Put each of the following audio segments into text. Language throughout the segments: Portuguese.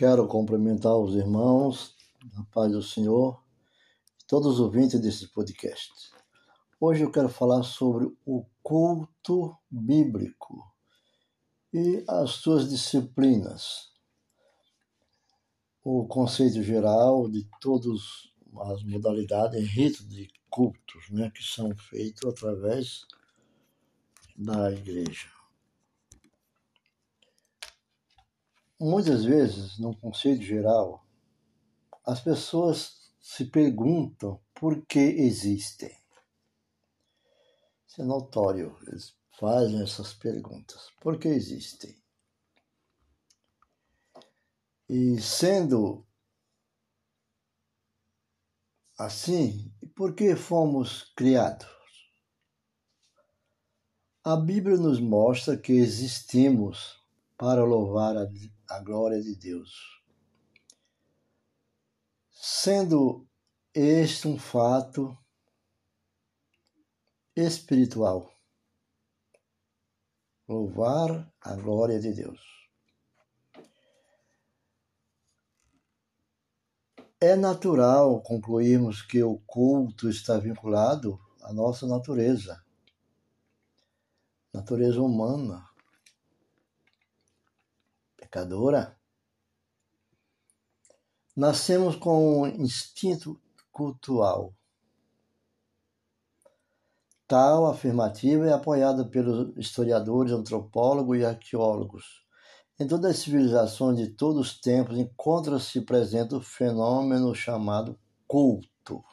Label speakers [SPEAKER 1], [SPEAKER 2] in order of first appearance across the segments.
[SPEAKER 1] Quero cumprimentar os irmãos, na paz do Senhor, todos os ouvintes desse podcast. Hoje eu quero falar sobre o culto bíblico e as suas disciplinas. O conceito geral de todas as modalidades ritos de cultos né, que são feitos através da igreja. Muitas vezes, no conceito geral, as pessoas se perguntam por que existem. Isso é notório, eles fazem essas perguntas. Por que existem? E sendo assim, por que fomos criados? A Bíblia nos mostra que existimos para louvar a a glória de Deus. Sendo este um fato espiritual, louvar a glória de Deus. É natural concluirmos que o culto está vinculado à nossa natureza, natureza humana pecadora, nascemos com um instinto cultural. Tal afirmativa é apoiada pelos historiadores, antropólogos e arqueólogos. Em todas as civilizações de todos os tempos encontra-se presente o fenômeno chamado culto.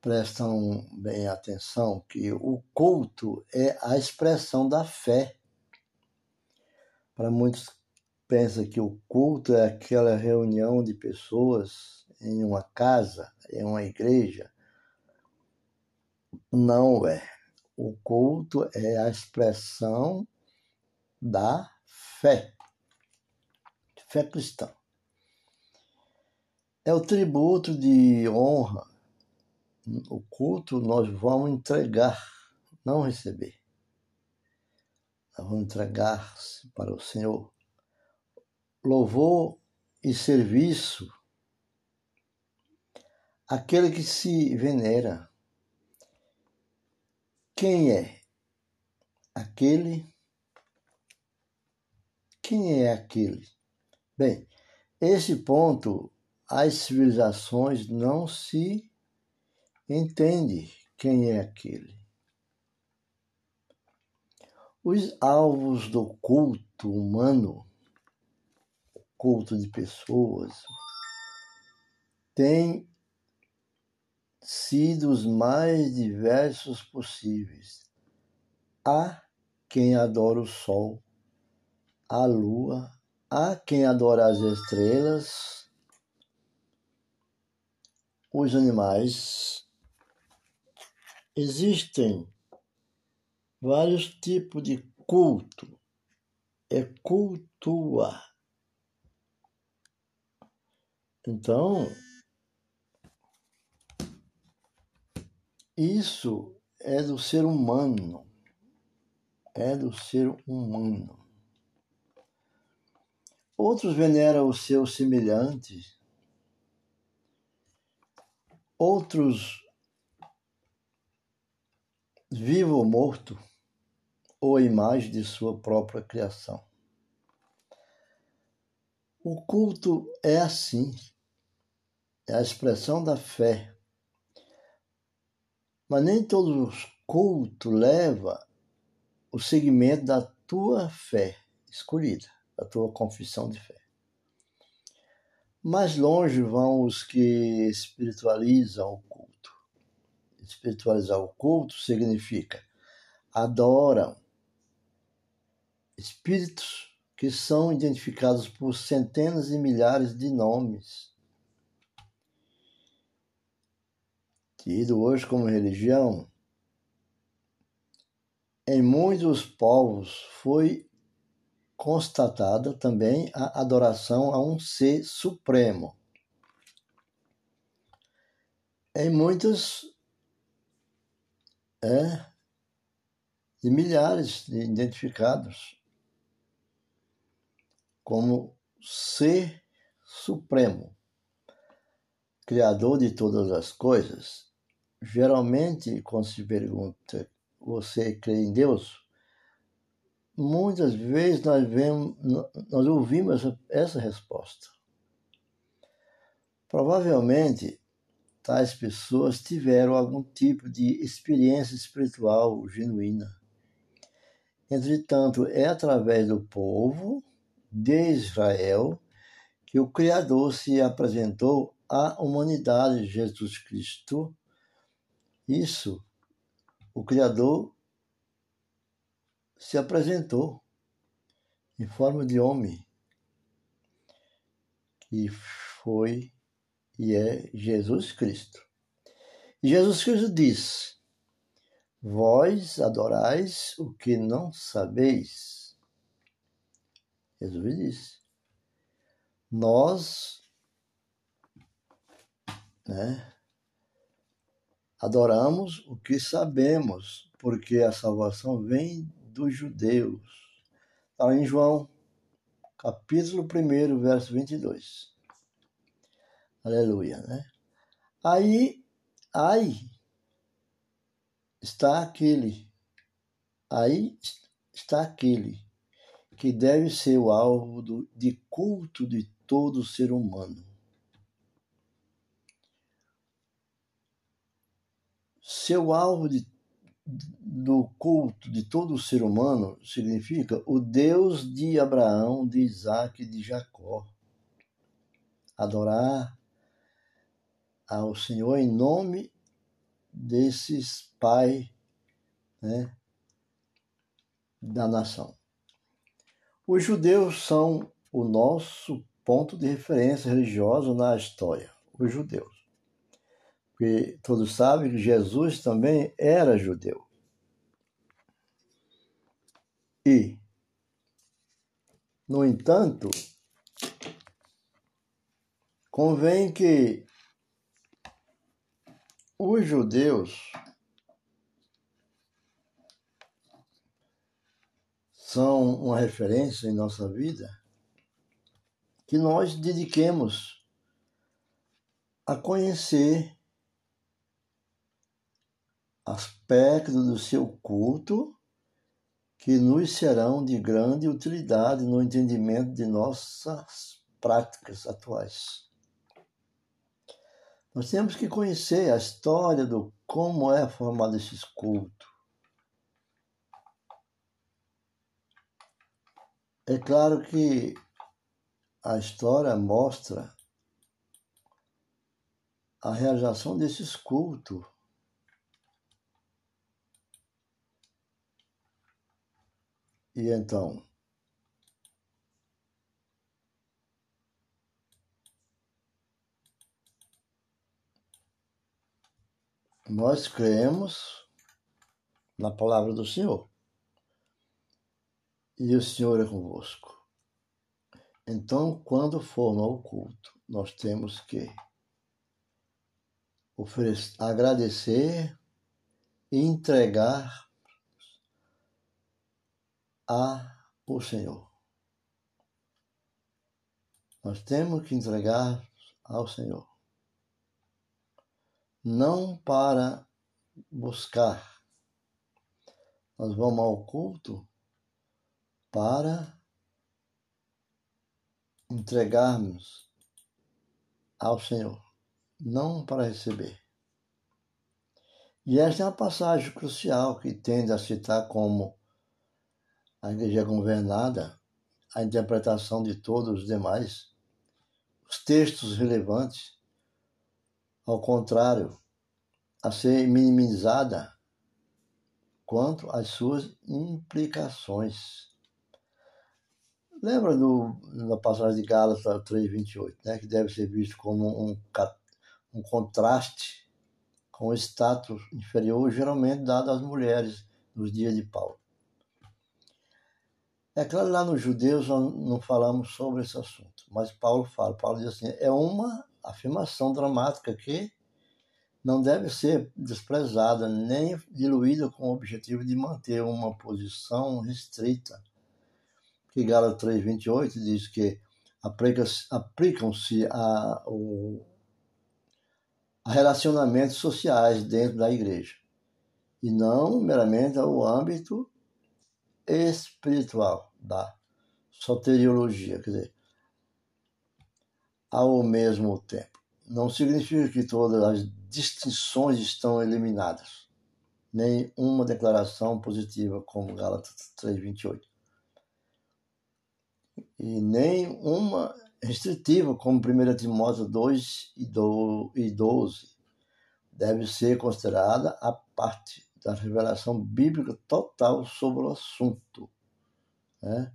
[SPEAKER 1] Prestam bem atenção que o culto é a expressão da fé para muitos, pensa que o culto é aquela reunião de pessoas em uma casa, em uma igreja. Não é. O culto é a expressão da fé, fé cristã. É o tributo de honra. O culto nós vamos entregar, não receber vão entregar-se para o Senhor. Louvor e serviço aquele que se venera. Quem é aquele? Quem é aquele? Bem, esse ponto as civilizações não se entende quem é aquele. Os alvos do culto humano, culto de pessoas, têm sido os mais diversos possíveis. Há quem adora o sol, a lua, há quem adora as estrelas, os animais. Existem vários tipos de culto. É cultua. Então, isso é do ser humano. É do ser humano. Outros veneram os seus semelhantes. Outros, vivo ou morto, ou a imagem de sua própria criação. O culto é assim, é a expressão da fé. Mas nem todos os cultos levam o segmento da tua fé escolhida, da tua confissão de fé. Mais longe vão os que espiritualizam o culto. Espiritualizar o culto significa adoram, espíritos que são identificados por centenas e milhares de nomes. Tido hoje como religião, em muitos povos foi constatada também a adoração a um ser supremo. Em muitos é, de milhares de identificados como ser supremo, criador de todas as coisas. Geralmente, quando se pergunta, você crê em Deus? Muitas vezes nós, vemos, nós ouvimos essa, essa resposta. Provavelmente, tais pessoas tiveram algum tipo de experiência espiritual genuína. Entretanto, é através do povo de Israel que o Criador se apresentou à humanidade de Jesus Cristo. Isso, o Criador se apresentou em forma de homem, que foi e é Jesus Cristo. E Jesus Cristo diz: Vós adorais o que não sabeis. Jesus disse nós né, adoramos o que sabemos, porque a salvação vem dos judeus. Está em João, capítulo 1, verso 22. Aleluia, né? Aí, aí está aquele, aí está aquele que deve ser o alvo do, de culto de todo ser humano. Seu alvo de, do culto de todo ser humano significa o Deus de Abraão, de Isaac e de Jacó. Adorar ao Senhor em nome desses pais né, da nação. Os judeus são o nosso ponto de referência religiosa na história, os judeus. Porque todos sabem que Jesus também era judeu. E, no entanto, convém que os judeus são uma referência em nossa vida que nós dediquemos a conhecer aspectos do seu culto que nos serão de grande utilidade no entendimento de nossas práticas atuais. Nós temos que conhecer a história do como é formado esses cultos. É claro que a história mostra a realização desses cultos. E então, nós cremos na palavra do Senhor. E o Senhor é convosco. Então, quando formos ao culto, nós temos que oferecer, agradecer e entregar a o Senhor. Nós temos que entregar ao Senhor. Não para buscar. Nós vamos ao culto para entregarmos ao Senhor, não para receber. E esta é uma passagem crucial que tende a citar como a igreja governada, a interpretação de todos os demais, os textos relevantes, ao contrário, a ser minimizada quanto às suas implicações. Lembra do, da passagem de Gálatas 3,28, né? que deve ser visto como um, um contraste com o status inferior geralmente dado às mulheres nos dias de Paulo. É claro, lá nos judeus não falamos sobre esse assunto, mas Paulo fala, Paulo diz assim, é uma afirmação dramática que não deve ser desprezada nem diluída com o objetivo de manter uma posição restrita que Gálatas 3,28 diz que aplicam-se a, a relacionamentos sociais dentro da igreja e não meramente ao âmbito espiritual da soteriologia, quer dizer, ao mesmo tempo. Não significa que todas as distinções estão eliminadas, nem uma declaração positiva como Gálatas 3:28. E nem uma restritiva como 1 Timóteo 2 e 12 deve ser considerada a parte da revelação bíblica total sobre o assunto. Né?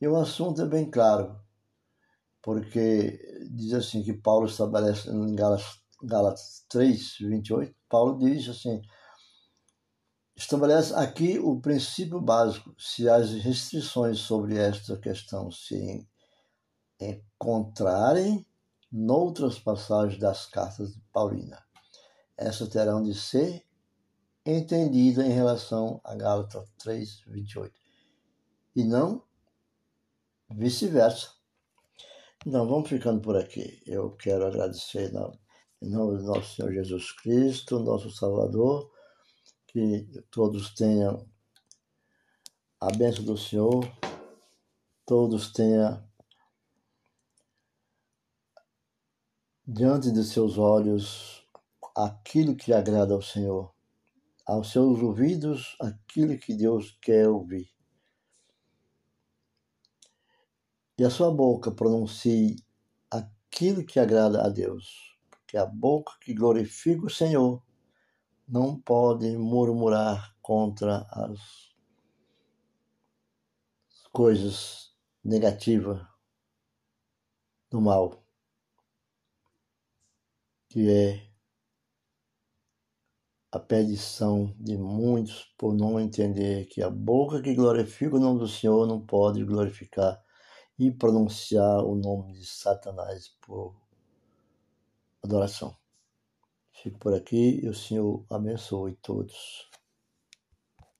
[SPEAKER 1] E o assunto é bem claro, porque diz assim que Paulo estabelece em Gálatas, Gálatas 3, 28, Paulo diz assim, estabelece aqui o princípio básico, se as restrições sobre esta questão se encontrarem noutras passagens das cartas de Paulina. Essas terão de ser entendidas em relação a Gálatas 3, 28. E não vice-versa. Então, vamos ficando por aqui. Eu quero agradecer em nome do nosso Senhor Jesus Cristo, nosso Salvador, que todos tenham a bênção do Senhor, todos tenham diante de seus olhos aquilo que agrada ao Senhor, aos seus ouvidos aquilo que Deus quer ouvir. E a sua boca pronuncie aquilo que agrada a Deus, porque a boca que glorifica o Senhor não pode murmurar contra as coisas negativas do mal que é a perdição de muitos por não entender que a boca que glorifica o nome do Senhor não pode glorificar e pronunciar o nome de Satanás por adoração. Fico por aqui e o Senhor abençoe todos.